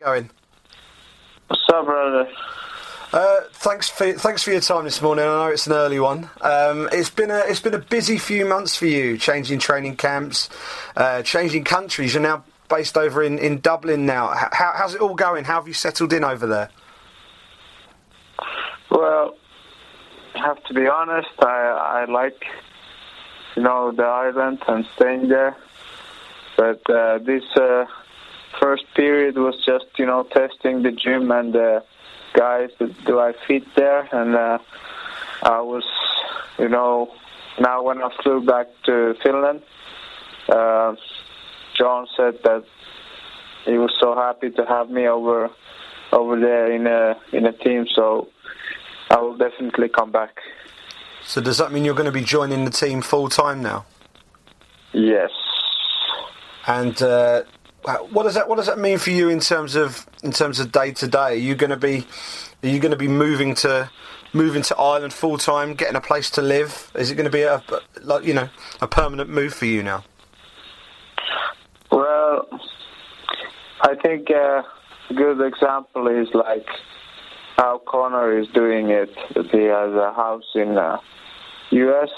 Going. What's up, brother? Uh, thanks for thanks for your time this morning. I know it's an early one. Um, it's been a it's been a busy few months for you, changing training camps, uh, changing countries. You're now based over in, in Dublin now. How, how's it all going? How have you settled in over there? Well, I have to be honest. I I like you know the island and staying there, but uh, this uh, first period was just you know testing the gym and the guys. Do I fit there? And uh, I was you know now when I flew back to Finland. Uh, John said that he was so happy to have me over over there in a in a team. So I will definitely come back. So does that mean you're going to be joining the team full time now? Yes. And uh, what does that what does that mean for you in terms of in terms of day to day? Are you going to be are you going to be moving to moving to Ireland full time, getting a place to live? Is it going to be a like you know a permanent move for you now? Well, I think uh, a good example is like how Conor is doing it. He has a house in uh, U.S.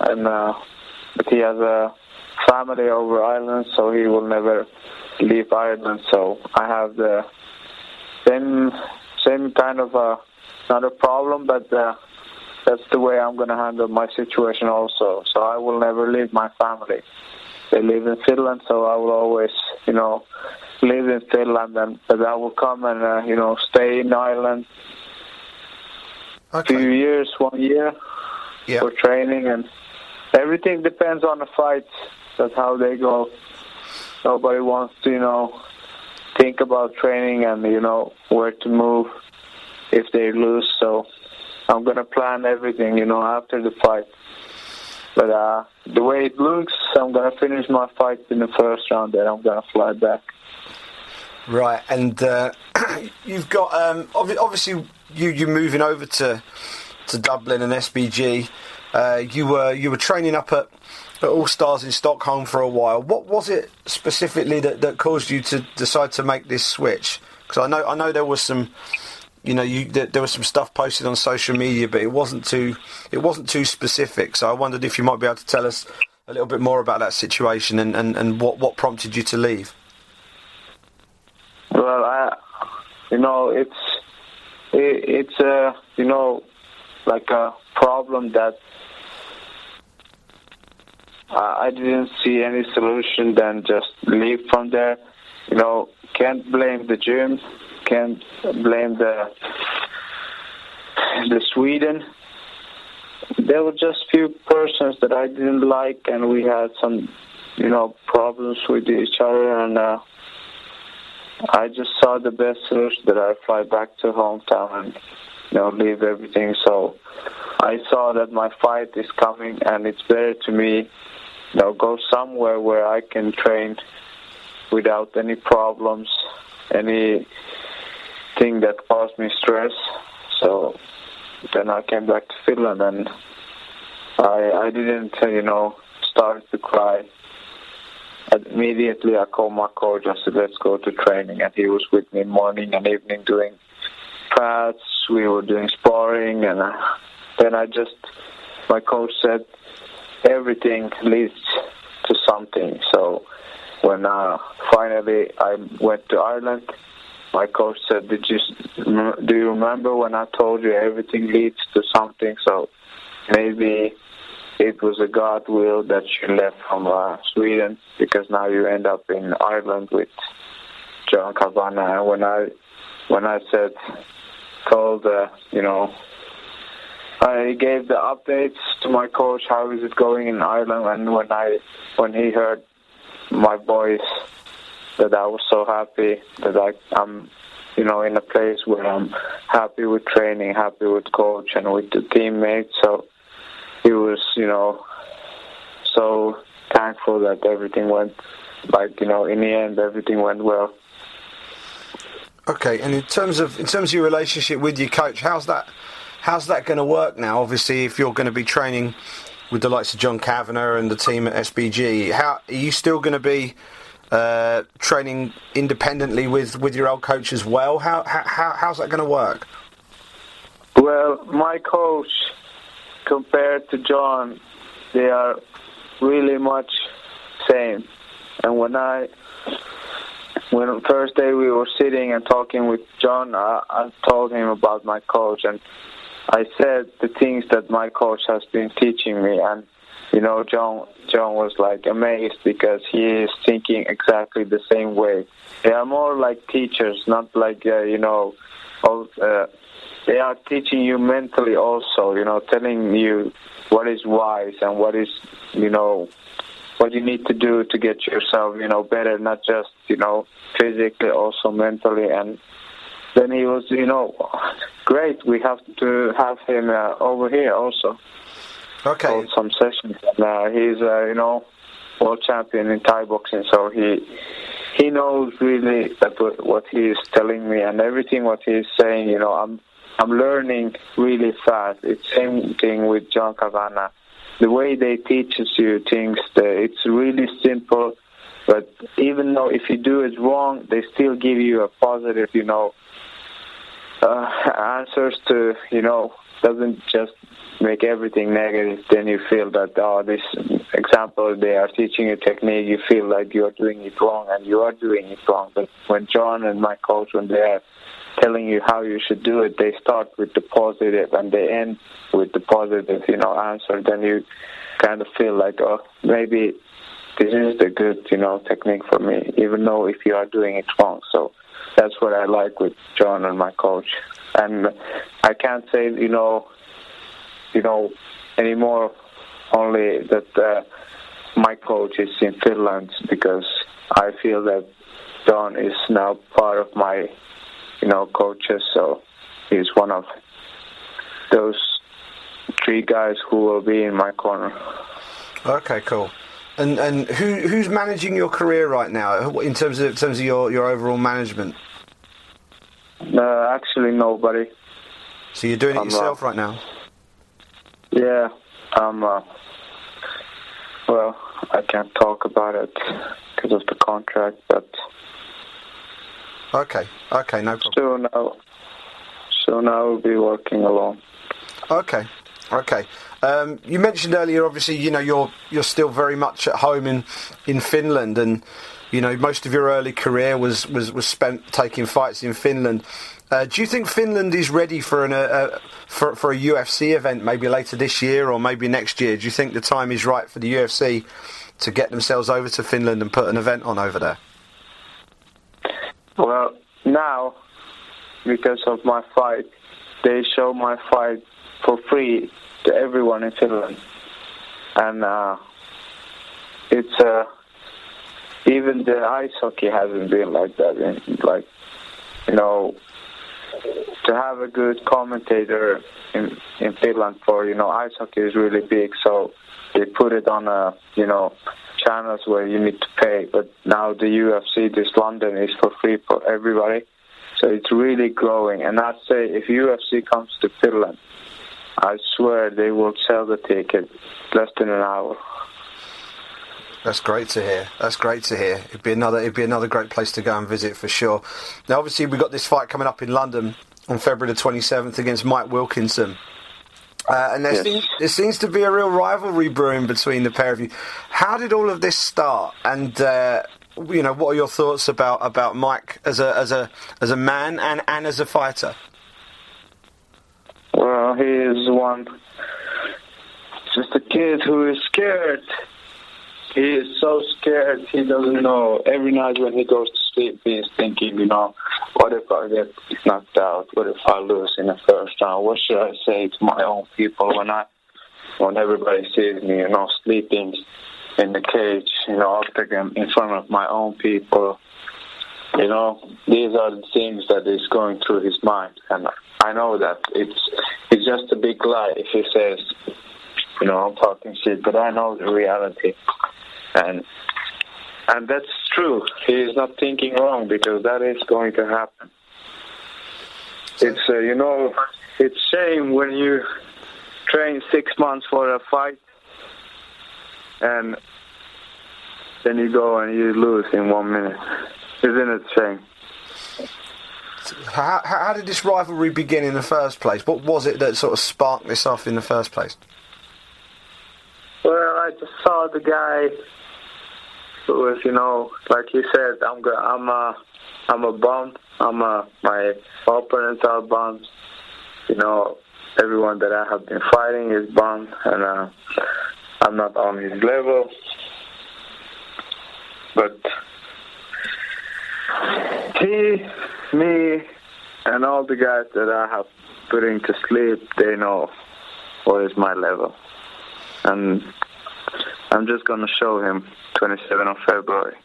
and uh, he has a family over Ireland, so he will never leave Ireland. So I have the same same kind of uh, not a problem, but uh, that's the way I'm going to handle my situation also. So I will never leave my family. They live in Finland, so I will always, you know, live in Finland, and but I will come and uh, you know stay in Ireland Okay. few years, one year Yeah. for training, and everything depends on the fights. That's how they go. Nobody wants to, you know, think about training and you know where to move if they lose. So I'm gonna plan everything, you know, after the fight. But uh, the way it looks, I'm gonna finish my fight in the first round, then I'm gonna fly back. Right, and uh, you've got um, obvi- obviously you you moving over to to Dublin and SBG. Uh, you were you were training up at, at All Stars in Stockholm for a while. What was it specifically that, that caused you to decide to make this switch? Because I know I know there was some, you know, you there, there was some stuff posted on social media, but it wasn't too it wasn't too specific. So I wondered if you might be able to tell us a little bit more about that situation and, and, and what, what prompted you to leave. Well, I, you know, it's it, it's a you know like a problem that I, didn't see any solution than just leave from there. You know, can't blame the gym, can't blame the the Sweden. There were just few persons that I didn't like, and we had some, you know, problems with each other, and. uh I just saw the best solution that I fly back to hometown and you know leave everything. So I saw that my fight is coming, and it's better to me, know, go somewhere where I can train without any problems, any thing that caused me stress. So then I came back to Finland, and I I didn't you know start to cry immediately I called my coach and said, let's go to training. And he was with me morning and evening doing pads. We were doing sparring. And uh, then I just, my coach said, everything leads to something. So when uh, finally I went to Ireland, my coach said, "Did you do you remember when I told you everything leads to something?" So maybe it was a God will that you left from uh, Sweden because now you end up in Ireland with John Kavanagh. And when I when I said told uh, you know I gave the updates to my coach how is it going in Ireland and when I when he heard my voice that I was so happy that I I'm you know in a place where I'm happy with training, happy with coach and with the teammates. So he was, you know, so thankful that everything went like, you know, in the end everything went well. Okay, and in terms of in terms of your relationship with your coach, how's that how's that going to work now? Obviously, if you're going to be training with the likes of John Kavanagh and the team at SBG, how are you still going to be uh, training independently with, with your old coach as well. How, how how's that going to work? Well, my coach compared to John, they are really much same. And when I when first day we were sitting and talking with John, I, I told him about my coach and I said the things that my coach has been teaching me and you know John John was like amazed because he is thinking exactly the same way. They are more like teachers, not like uh, you know all, uh, they are teaching you mentally also, you know, telling you what is wise and what is, you know, what you need to do to get yourself, you know, better, not just, you know, physically, also mentally. And then he was, you know, great. We have to have him uh, over here also. Okay. For some sessions. And, uh, he's, uh, you know, world champion in Thai boxing, so he he knows really what he is telling me and everything what he is saying. You know, I'm I'm learning really fast. It's same thing with John Kavanagh. The way they teaches you things, it's really simple. But even though if you do it wrong, they still give you a positive, you know, uh, answers to, you know, doesn't just make everything negative. Then you feel that, oh, this example, they are teaching you technique, you feel like you are doing it wrong and you are doing it wrong. But when John and my coach, when they are telling you how you should do it, they start with the positive and they end with the positive, you know, answer. Then you kind of feel like, oh, maybe this is the good, you know, technique for me, even though if you are doing it wrong. So that's what I like with John and my coach. And I can't say, you know, you know, anymore only that uh, my coach is in Finland because I feel that John is now part of my you know, coaches. So he's one of those three guys who will be in my corner. Okay, cool. And and who who's managing your career right now in terms of in terms of your, your overall management? Uh, actually, nobody. So you're doing it I'm, yourself uh, right now? Yeah, I'm. Uh, well, I can't talk about it because of the contract, but Okay, okay, no problem. So now, so now we'll be working alone. Okay, okay. Um, you mentioned earlier, obviously, you know, you're you're still very much at home in in Finland, and you know, most of your early career was was, was spent taking fights in Finland. Uh, do you think Finland is ready for an uh, for for a UFC event, maybe later this year or maybe next year? Do you think the time is right for the UFC to get themselves over to Finland and put an event on over there? Well, now, because of my fight, they show my fight for free to everyone in Finland. And uh, it's uh, even the ice hockey hasn't been like that. In, like, you know, to have a good commentator in in Finland for you know ice hockey is really big. So they put it on a you know channels where you need to pay, but now the UFC, this London, is for free for everybody. So it's really growing. And I say, if UFC comes to Finland, I swear they will sell the ticket less than an hour. That's great to hear. That's great to hear. It'd be another. It'd be another great place to go and visit for sure. Now, obviously, we've got this fight coming up in London on February the 27th against Mike Wilkinson. Uh, and there, yes. seems, there seems to be a real rivalry brewing between the pair of you. How did all of this start? And uh, you know, what are your thoughts about, about Mike as a as a as a man and, and as a fighter? Well, he is one, just a kid who is scared. He is so scared. He doesn't know. Every night when he goes to sleep, he is thinking, you know, what if I get knocked out? What if I lose in the first round? What should I say to my own people when I, when everybody sees me, you know, sleeping in the cage, you know, octagon in front of my own people? You know, these are the things that is going through his mind, and I know that it's it's just a big lie if he says, you know, I'm talking shit, but I know the reality, and and that's true. He is not thinking wrong because that is going to happen. It's uh, you know, it's shame when you train six months for a fight, and then you go and you lose in one minute. Isn't it shame? How, how did this rivalry begin in the first place? What was it that sort of sparked this off in the first place? Well, I just saw the guy who was, you know, like you said, I'm go- I'm a I'm a bum. I'm a my opponents are bums. You know, everyone that I have been fighting is bum, and uh, I'm not on his level. But he, me, and all the guys that I have putting to sleep, they know what is my level. And I'm just going to show him 27th of February.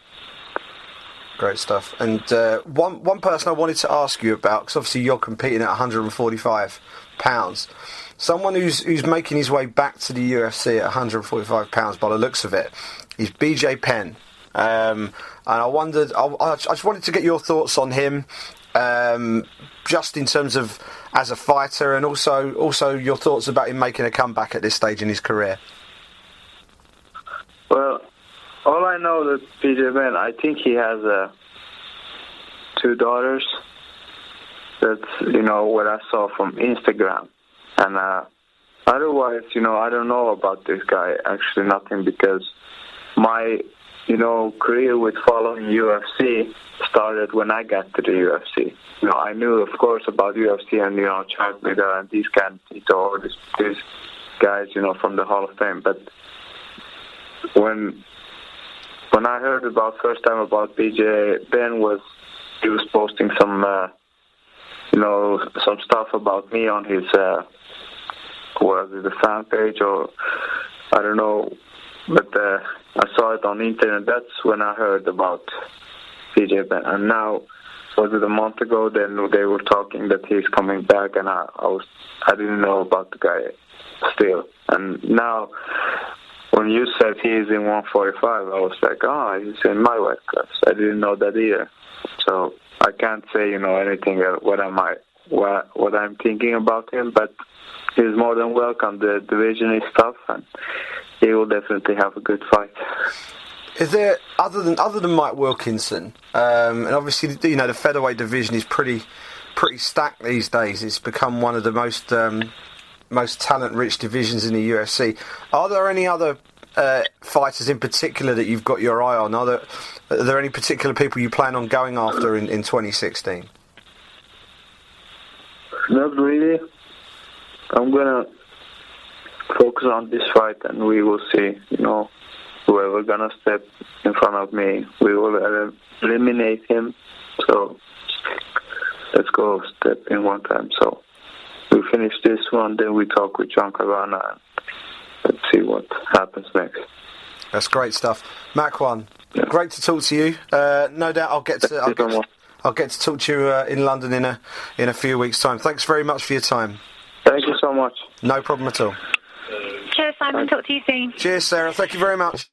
Great stuff. And uh, one one person I wanted to ask you about, because obviously you're competing at 145 pounds. Someone who's who's making his way back to the UFC at 145 pounds by the looks of it is BJ Penn. Um, and I wondered, I, I just wanted to get your thoughts on him, um, just in terms of as a fighter, and also also your thoughts about him making a comeback at this stage in his career. Well, all I know that BJ Penn, I think he has uh, two daughters. That's you know what I saw from Instagram, and uh, otherwise, you know, I don't know about this guy. Actually, nothing because my you know career with following UFC started when I got to the UFC. You know, I knew, of course, about UFC and you know Chuck Liddell and these kind of all these, these guys, you know, from the Hall of Fame, but when when I heard about first time about BJ, Penn was he was posting some uh, you know some stuff about me on his uh, was it the fan page or I don't know, but uh, I saw it on the internet. That's when I heard about BJ Penn, and now was it a month ago? Then they were talking that he's coming back, and I, I was I didn't know about the guy still, and now when you said he's in 145, I was like, oh, he's in my weight class. I didn't know that either. So I can't say, you know, anything uh, what am I, what what I'm thinking about him, but he's more than welcome. The division is tough, and he will definitely have a good fight. Is there other than other than Mike Wilkinson, um, and obviously you know the featherweight division is pretty pretty stacked these days. It's become one of the most um, most talent-rich divisions in the UFC. Are there any other uh, fighters in particular that you've got your eye on? Are there, are there any particular people you plan on going after in, in 2016? Not really. I'm gonna focus on this fight, and we will see. You know, whoever gonna step in front of me, we will eliminate him. So let's go step in one time. So we finish this one, then we talk with John and let's see what happens next. That's great stuff, Makwan. Yeah. Great to talk to you. Uh, no doubt I'll get to I'll get, to, I'll get to talk to you uh, in London in a in a few weeks' time. Thanks very much for your time. Thank you so much. No problem at all. Cheers, Simon. Talk to you soon. Cheers, Sarah. Thank you very much.